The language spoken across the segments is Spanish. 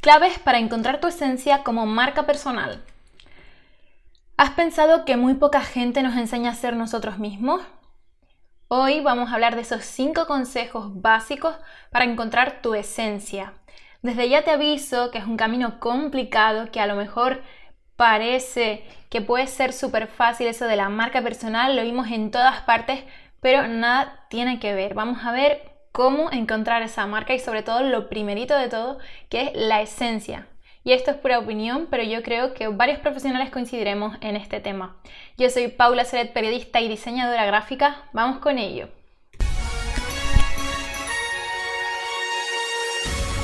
Claves para encontrar tu esencia como marca personal. ¿Has pensado que muy poca gente nos enseña a ser nosotros mismos? Hoy vamos a hablar de esos 5 consejos básicos para encontrar tu esencia. Desde ya te aviso que es un camino complicado, que a lo mejor parece que puede ser súper fácil eso de la marca personal, lo vimos en todas partes, pero nada tiene que ver. Vamos a ver cómo encontrar esa marca y sobre todo lo primerito de todo, que es la esencia. Y esto es pura opinión, pero yo creo que varios profesionales coincidiremos en este tema. Yo soy Paula Seret, periodista y diseñadora gráfica. Vamos con ello.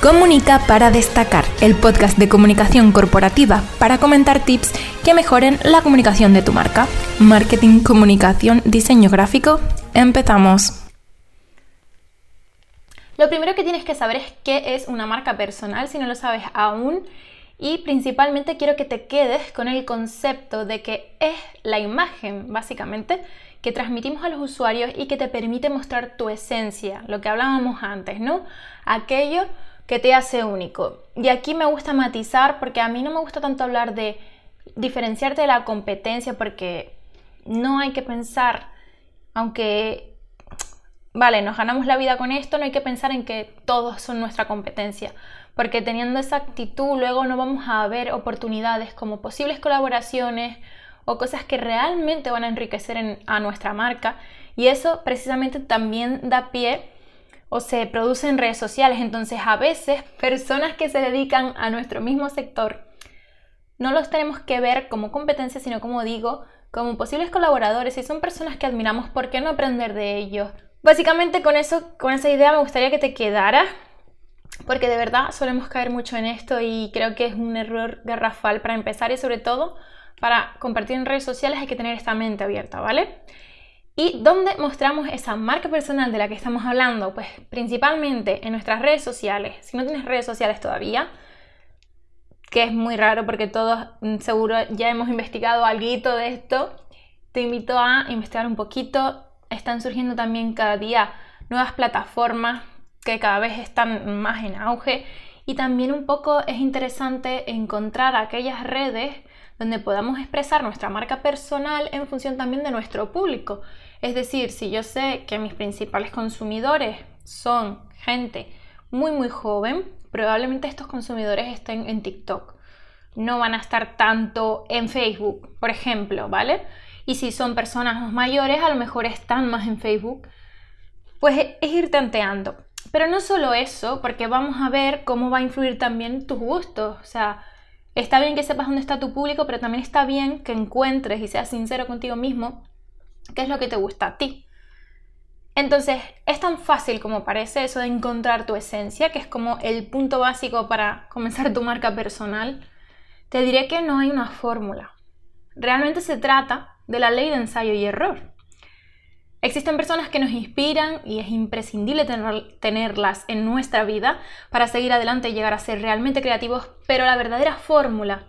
Comunica para destacar, el podcast de comunicación corporativa para comentar tips que mejoren la comunicación de tu marca. Marketing, comunicación, diseño gráfico. Empezamos. Lo primero que tienes que saber es qué es una marca personal si no lo sabes aún. Y principalmente quiero que te quedes con el concepto de que es la imagen, básicamente, que transmitimos a los usuarios y que te permite mostrar tu esencia, lo que hablábamos antes, ¿no? Aquello que te hace único. Y aquí me gusta matizar porque a mí no me gusta tanto hablar de diferenciarte de la competencia porque no hay que pensar, aunque vale, nos ganamos la vida con esto, no hay que pensar en que todos son nuestra competencia, porque teniendo esa actitud luego no vamos a ver oportunidades como posibles colaboraciones o cosas que realmente van a enriquecer a nuestra marca y eso precisamente también da pie o se produce en redes sociales, entonces a veces personas que se dedican a nuestro mismo sector no los tenemos que ver como competencia, sino como digo, como posibles colaboradores y son personas que admiramos, ¿por qué no aprender de ellos? Básicamente con eso, con esa idea me gustaría que te quedara, porque de verdad solemos caer mucho en esto y creo que es un error garrafal para empezar y sobre todo para compartir en redes sociales hay que tener esta mente abierta, ¿vale? ¿Y dónde mostramos esa marca personal de la que estamos hablando? Pues principalmente en nuestras redes sociales. Si no tienes redes sociales todavía, que es muy raro porque todos mm, seguro ya hemos investigado algo de esto, te invito a investigar un poquito, están surgiendo también cada día nuevas plataformas que cada vez están más en auge y también un poco es interesante encontrar aquellas redes donde podamos expresar nuestra marca personal en función también de nuestro público. Es decir, si yo sé que mis principales consumidores son gente muy muy joven, probablemente estos consumidores estén en TikTok. No van a estar tanto en Facebook, por ejemplo, ¿vale? Y si son personas mayores, a lo mejor están más en Facebook. Pues es ir tanteando. Pero no solo eso, porque vamos a ver cómo va a influir también tus gustos. O sea, está bien que sepas dónde está tu público, pero también está bien que encuentres y seas sincero contigo mismo qué es lo que te gusta a ti. Entonces, es tan fácil como parece eso de encontrar tu esencia, que es como el punto básico para comenzar tu marca personal. Te diré que no hay una fórmula. Realmente se trata de la ley de ensayo y error. Existen personas que nos inspiran y es imprescindible tenerlas en nuestra vida para seguir adelante y llegar a ser realmente creativos, pero la verdadera fórmula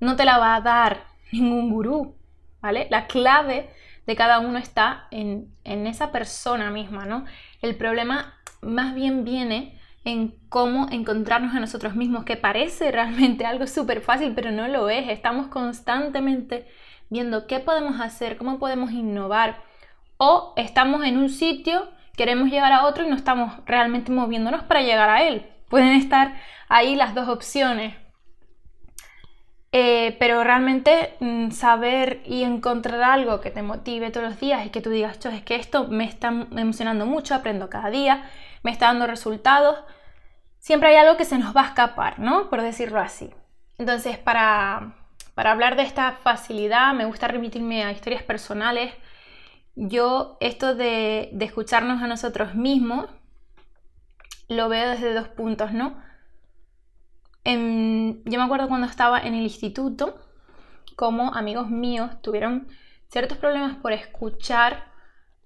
no te la va a dar ningún gurú, ¿vale? La clave de cada uno está en, en esa persona misma, ¿no? El problema más bien viene en cómo encontrarnos a nosotros mismos, que parece realmente algo súper fácil, pero no lo es. Estamos constantemente viendo qué podemos hacer, cómo podemos innovar. O estamos en un sitio, queremos llegar a otro y no estamos realmente moviéndonos para llegar a él. Pueden estar ahí las dos opciones. Eh, pero realmente mm, saber y encontrar algo que te motive todos los días y que tú digas, es que esto me está emocionando mucho, aprendo cada día, me está dando resultados, siempre hay algo que se nos va a escapar, ¿no? Por decirlo así. Entonces, para, para hablar de esta facilidad, me gusta remitirme a historias personales. Yo esto de, escucharnos a nosotros mismos lo veo desde dos puntos, ¿no? yo me acuerdo cuando estaba en el instituto, como amigos míos tuvieron ciertos problemas por escuchar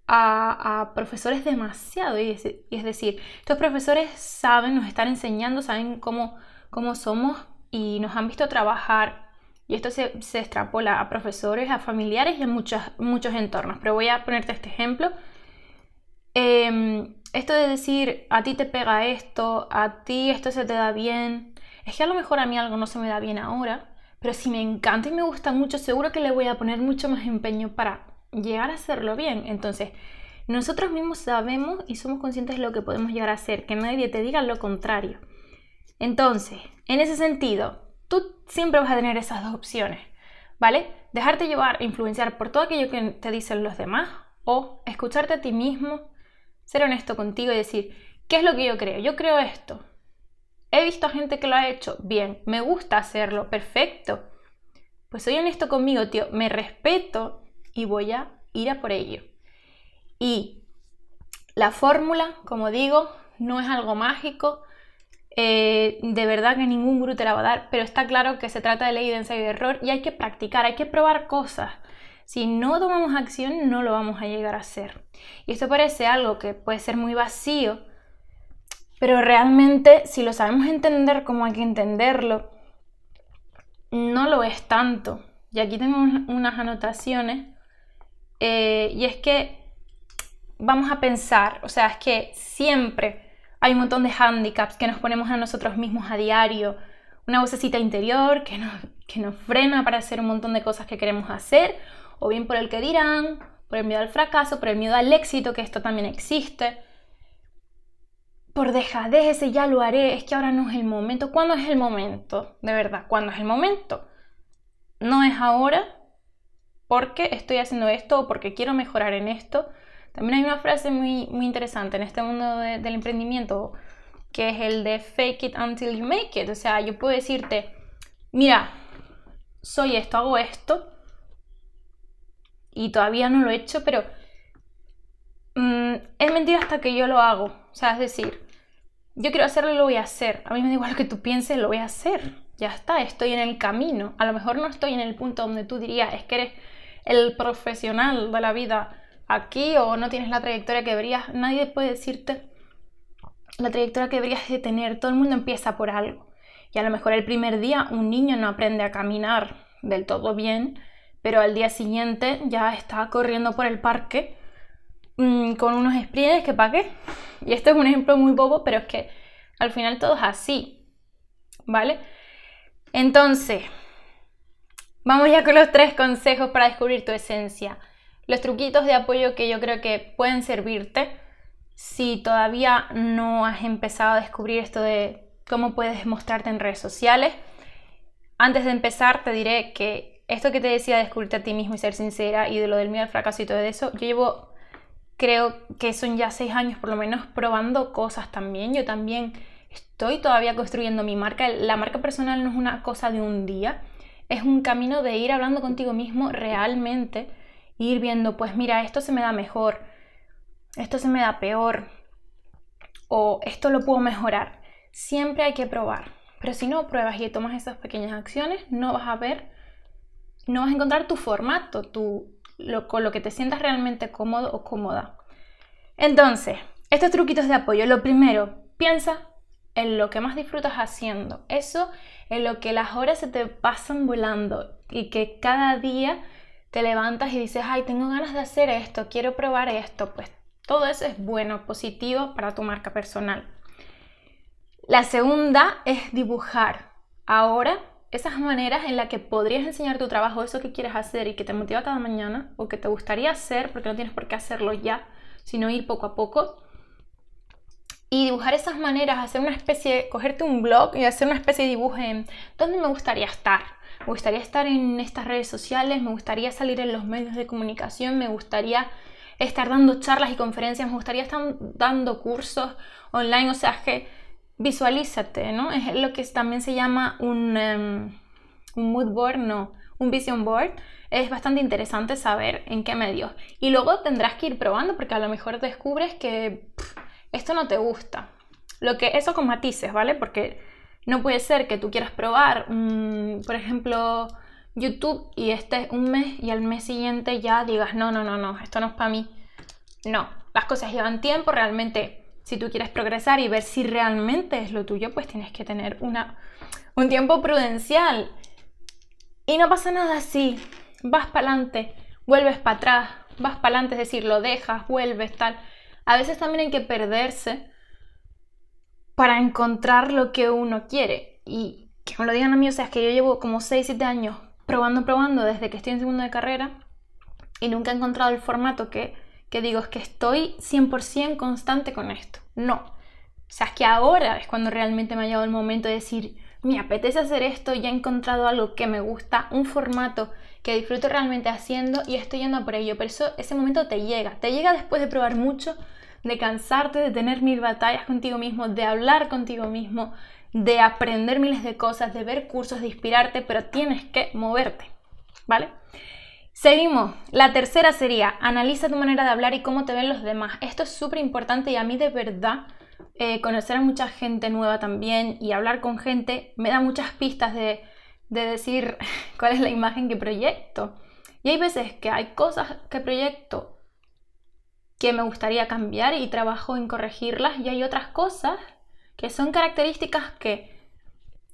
a, profesores demasiado. Y es, decir, estos profesores saben, nos están enseñando, saben cómo, cómo somos y nos han visto trabajar y esto se, extrapola a profesores, a familiares y a muchos, muchos entornos. Pero voy a ponerte este ejemplo. Em, esto de decir, a ti te pega esto, a ti esto se te da bien, es que a lo mejor a mí algo no se me da bien ahora, pero si me encanta y me gusta mucho, seguro que le voy a poner mucho más empeño para llegar a hacerlo bien. Entonces, nosotros mismos sabemos y somos conscientes de lo que podemos llegar a hacer, que nadie te diga lo contrario. Entonces, en ese sentido, tú siempre vas a tener esas dos opciones, ¿vale? Dejarte llevar e influenciar por todo aquello que te dicen los demás o escucharte a ti mismo, ser honesto contigo y decir, ¿qué es lo que yo creo? Yo creo esto. He visto a gente que lo ha hecho bien, me gusta hacerlo, perfecto. Pues soy honesto conmigo, tío, me respeto y voy a ir a por ello. Y la fórmula, como digo, no es algo mágico, eh, de verdad que ningún gurú te la va a dar, pero está claro que se trata de ley de ensayo y error y hay que practicar, hay que probar cosas. Si no tomamos acción, no lo vamos a llegar a hacer. Y esto parece algo que puede ser muy vacío, pero realmente si lo sabemos entender como hay que entenderlo, no lo es tanto. Y aquí tenemos unas anotaciones. Eh, y es que vamos a pensar, o sea, es que siempre hay un montón de handicaps que nos ponemos a nosotros mismos a diario. Una vocecita interior que nos, que nos frena para hacer un montón de cosas que queremos hacer, o bien por el que dirán, por el miedo al fracaso, por el miedo al éxito, que esto también existe. Por dejadez ese ya lo haré, es que ahora no es el momento. ¿Cuándo es el momento? De verdad, ¿cuándo es el momento? No es ahora porque estoy haciendo esto o porque quiero mejorar en esto, también hay una frase muy, muy interesante en este mundo del emprendimiento que es el de fake it until you make it. O sea, yo puedo decirte, mira, soy esto, hago esto y todavía no lo he hecho, pero mm, es mentira hasta que yo lo hago. O sea, es decir, yo quiero hacerlo y lo voy a hacer. A mí me da igual lo que tú pienses, lo voy a hacer. Ya está, estoy en el camino. A lo mejor no estoy en el punto donde tú dirías, es que eres el profesional de la vida aquí o no tienes la trayectoria que deberías, nadie puede decirte la trayectoria que deberías de tener. Todo el mundo empieza por algo. Y a lo mejor el primer día un niño no aprende a caminar del todo bien, pero al día siguiente ya está corriendo por el parque mm, con unos sprints que pague. Y este es un ejemplo muy bobo, pero es que al final todo es así. ¿Vale? Entonces, vamos ya con los tres consejos para descubrir tu esencia los truquitos de apoyo que yo creo que pueden servirte si todavía no has empezado a descubrir esto de cómo puedes mostrarte en redes sociales. Antes de empezar te diré que esto que te decía de descubrirte a ti mismo y ser sincera y de lo del miedo al fracaso y todo eso, yo llevo creo que son ya seis años por lo menos probando cosas también. Yo también estoy todavía construyendo mi marca. La marca personal no es una cosa de un día, es un camino de ir hablando contigo mismo realmente ir viendo, pues mira, esto se me da mejor, esto se me da peor, o esto lo puedo mejorar. Siempre hay que probar. Pero si no pruebas y tomas esas pequeñas acciones, no vas a ver, no vas a encontrar tu formato, tu, lo, con lo que te sientas realmente cómodo o cómoda. Entonces, estos truquitos de apoyo. Lo primero, piensa en lo que más disfrutas haciendo. Eso en lo que las horas se te pasan volando y que cada día te levantas y dices, ay, tengo ganas de hacer esto, quiero probar esto, pues todo eso es bueno, positivo para tu marca personal. La segunda es dibujar. Ahora, esas maneras en las que podrías enseñar tu trabajo, eso que quieres hacer y que te motiva cada mañana, o que te gustaría hacer, porque no tienes por qué hacerlo ya, sino ir poco a poco. Y dibujar esas maneras, hacer una especie, cogerte un blog y hacer una especie de dibujo en dónde me gustaría estar, me gustaría estar en estas redes sociales, me gustaría salir en los medios de comunicación, me gustaría estar dando charlas y conferencias, me gustaría estar dando cursos online, o sea, que visualízate, ¿no? Es lo que también se llama un, un mood board, no, un vision board. Es bastante interesante saber en qué medios. Y luego tendrás que ir probando porque a lo mejor descubres que esto no te gusta. Lo que eso con matices, ¿vale? Porque no puede ser que tú quieras probar, mm, por ejemplo, YouTube y estés un mes y al mes siguiente ya digas, no, no, no, no, esto no es para mí. No, las cosas llevan tiempo, realmente si tú quieres progresar y ver si realmente es lo tuyo, pues tienes que tener una, un tiempo prudencial. Y no pasa nada así, vas para adelante, vuelves para atrás, vas para adelante, es decir, lo dejas, vuelves, tal. A veces también hay que perderse para encontrar lo que uno quiere. y que me lo digan a mí, o sea, es que yo llevo como 6, 7 años probando, probando desde que estoy en segundo de carrera y nunca he encontrado el formato que, que digo, es que estoy 100% constante con esto. No. O sea, es que ahora es cuando realmente me ha llegado el momento de decir, me apetece hacer esto, ya he encontrado algo que me gusta, un formato que disfruto realmente haciendo y estoy yendo por ello. Pero eso, ese momento te llega, te llega después de probar mucho, de cansarte, de tener mil batallas contigo mismo, de hablar contigo mismo, de aprender miles de cosas, de ver cursos, de inspirarte, pero tienes que moverte, ¿vale? Seguimos. La tercera sería, analiza tu manera de hablar y cómo te ven los demás. Esto es súper importante y a mí de verdad eh, conocer a mucha gente nueva también y hablar con gente me da muchas pistas de, de decir cuál es la imagen que proyecto. Y hay veces que hay cosas que proyecto que me gustaría cambiar y trabajo en corregirlas y hay otras cosas que son características que,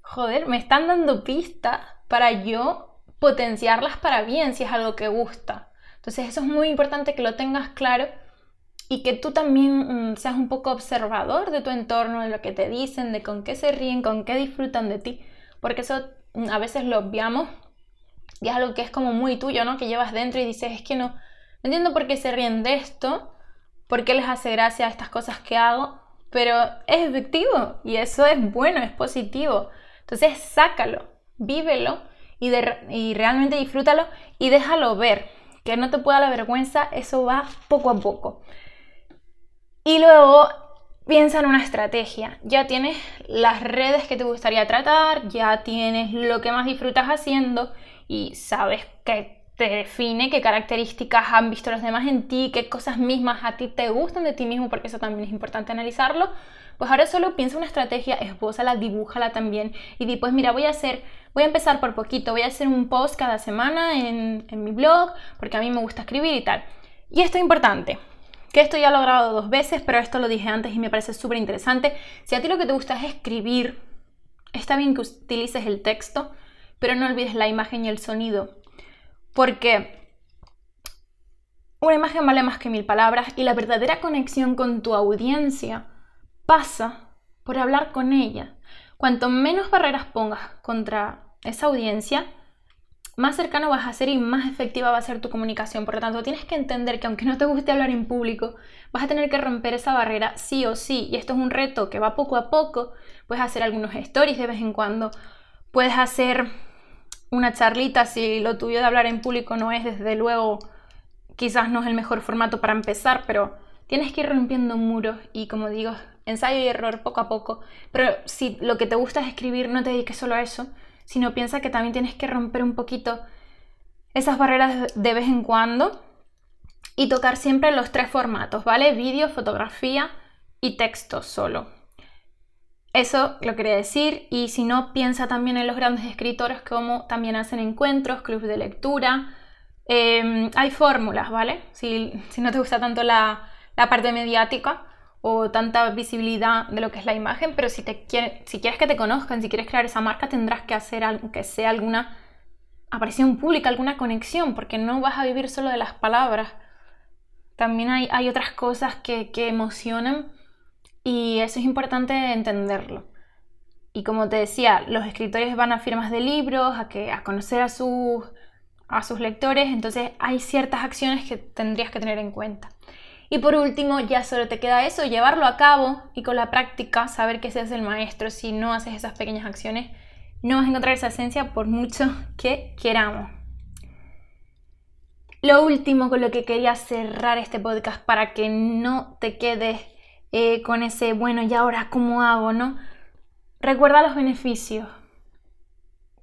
joder, me están dando pistas para yo potenciarlas para bien si es algo que gusta. Entonces eso es muy importante que lo tengas claro y que tú también mm, seas un poco observador de tu entorno, de lo que te dicen, de con qué se ríen, con qué disfrutan de ti, porque eso mm, a veces lo obviamos y es algo que es como muy tuyo, ¿no? Que llevas dentro y dices, es que no, no entiendo por qué se ríen de esto, por qué les hace gracia estas cosas que hago, pero es efectivo y eso es bueno, es positivo. Entonces sácalo, vívelo y, y realmente disfrútalo y déjalo ver. Que no te pueda la vergüenza, eso va poco a poco. Y luego piensa en una estrategia. Ya tienes las redes que te gustaría tratar, ya tienes lo que más disfrutas haciendo y sabes que te define, qué características han visto los demás en ti, qué cosas mismas a ti te gustan de ti mismo, porque eso también es importante analizarlo. Pues ahora solo piensa una estrategia, esbózala, dibújala también y di, pues mira, voy a hacer, voy a empezar por poquito, voy a hacer un post cada semana en, en mi blog, porque a mí me gusta escribir y tal. Y esto es importante, que esto ya lo he grabado dos veces, pero esto lo dije antes y me parece súper interesante. Si a ti lo que te gusta es escribir, está bien que utilices el texto, pero no olvides la imagen y el sonido. Porque una imagen vale más que mil palabras y la verdadera conexión con tu audiencia pasa por hablar con ella. Cuanto menos barreras pongas contra esa audiencia, más cercano vas a ser y más efectiva va a ser tu comunicación. Por lo tanto, tienes que entender que aunque no te guste hablar en público, vas a tener que romper esa barrera sí o sí. Y esto es un reto que va poco a poco. Puedes hacer algunos stories de vez en cuando. Puedes hacer una charlita, si lo tuyo de hablar en público no es, desde luego, quizás no es el mejor formato para empezar, pero tienes que ir rompiendo muros y como digo, ensayo y error poco a poco. Pero si lo que te gusta es escribir, no te dediques solo a eso, sino piensa que también tienes que romper un poquito esas barreras de vez en cuando y tocar siempre los tres formatos, ¿vale? Vídeo, fotografía y texto solo. Eso lo quería decir y si no, piensa también en los grandes escritores como también hacen encuentros, clubes de lectura. Em, hay fórmulas, ¿vale? Si, no te gusta tanto la, parte mediática o tanta visibilidad de lo que es la imagen, pero si, te si quieres que te conozcan, si quieres crear esa marca, tendrás que hacer algo que sea alguna aparición pública, alguna conexión, porque no vas a vivir solo de las palabras. También hay, hay otras cosas que, que emocionan y eso es importante entenderlo. Y como te decía, los escritores van a firmas de libros, a, que, a conocer a sus, a sus lectores, entonces hay ciertas acciones que tendrías que tener en cuenta. Y por último, ya solo te queda eso, llevarlo a cabo y con la práctica saber que seas el maestro. Si no haces esas pequeñas acciones, no vas a encontrar esa esencia por mucho que queramos. Lo último con lo que quería cerrar este podcast para que no te quedes eh, con ese, bueno, ¿y ahora cómo hago? ¿No? Recuerda los beneficios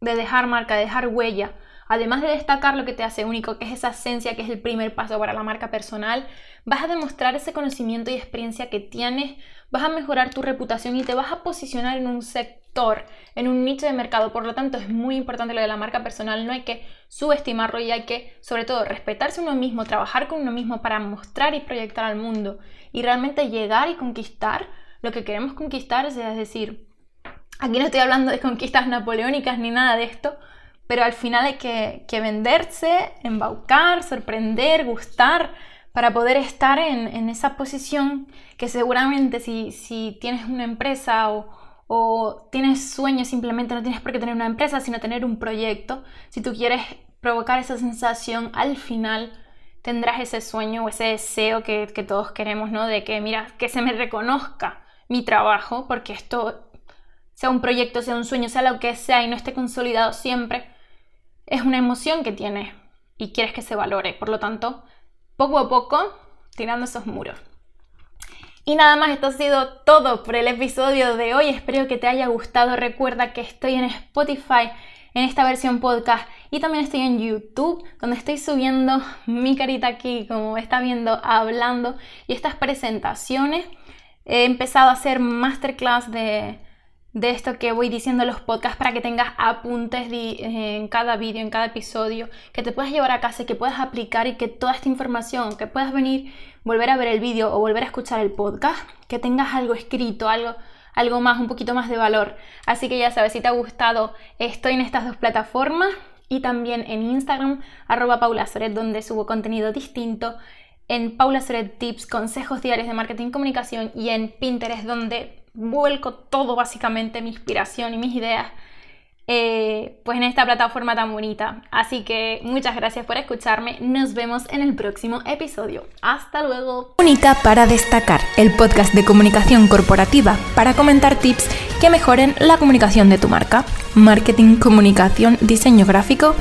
de dejar marca, de dejar huella. Además de destacar lo que te hace único, que es esa esencia, que es el primer paso para la marca personal, vas a demostrar ese conocimiento y experiencia que tienes, vas a mejorar tu reputación y te vas a posicionar en un sector, en un nicho de mercado. Por lo tanto, es muy importante lo de la marca personal, no hay que subestimarlo y hay que, sobre todo, respetarse uno mismo, trabajar con uno mismo para mostrar y proyectar al mundo y realmente llegar y conquistar lo que queremos conquistar, es decir, aquí no estoy hablando de conquistas napoleónicas ni nada de esto, pero al final hay que, venderse, embaucar, sorprender, gustar, para poder estar en, esa posición que seguramente si, tienes una empresa o, o tienes sueños, simplemente no tienes por qué tener una empresa, sino tener un proyecto. Si tú quieres provocar esa sensación, al final tendrás ese sueño o ese deseo que, que todos queremos, ¿no? De que, mira, que se me reconozca mi trabajo, porque esto sea un proyecto, sea un sueño, sea lo que sea y no esté consolidado siempre, es una emoción que tienes y quieres que se valore. Por lo tanto, poco a poco, tirando esos muros. Y nada más, esto ha sido todo por el episodio de hoy. Espero que te haya gustado. Recuerda que estoy en Spotify en esta versión podcast y también estoy en YouTube donde estoy subiendo mi carita aquí como está viendo hablando y estas presentaciones. He empezado a hacer masterclass de, de esto que voy diciendo en los podcasts para que tengas apuntes en cada vídeo, en cada episodio, que te puedas llevar a casa y que puedas aplicar y que toda esta información, que puedas venir, volver a ver el vídeo o volver a escuchar el podcast, que tengas algo escrito, algo, algo más, un poquito más de valor. Así que ya sabes, si te ha gustado, estoy en estas dos plataformas y también en Instagram, arroba Paula donde subo contenido distinto, en Paula Tips, consejos diarios de marketing y comunicación y en Pinterest, donde vuelco todo básicamente, mi inspiración y mis ideas, eh, pues en esta plataforma tan bonita. Así que muchas gracias por escucharme, nos vemos en el próximo episodio. Hasta luego. Única para destacar, el podcast de comunicación corporativa para comentar tips que mejoren la comunicación de tu marca. Marketing, comunicación, diseño gráfico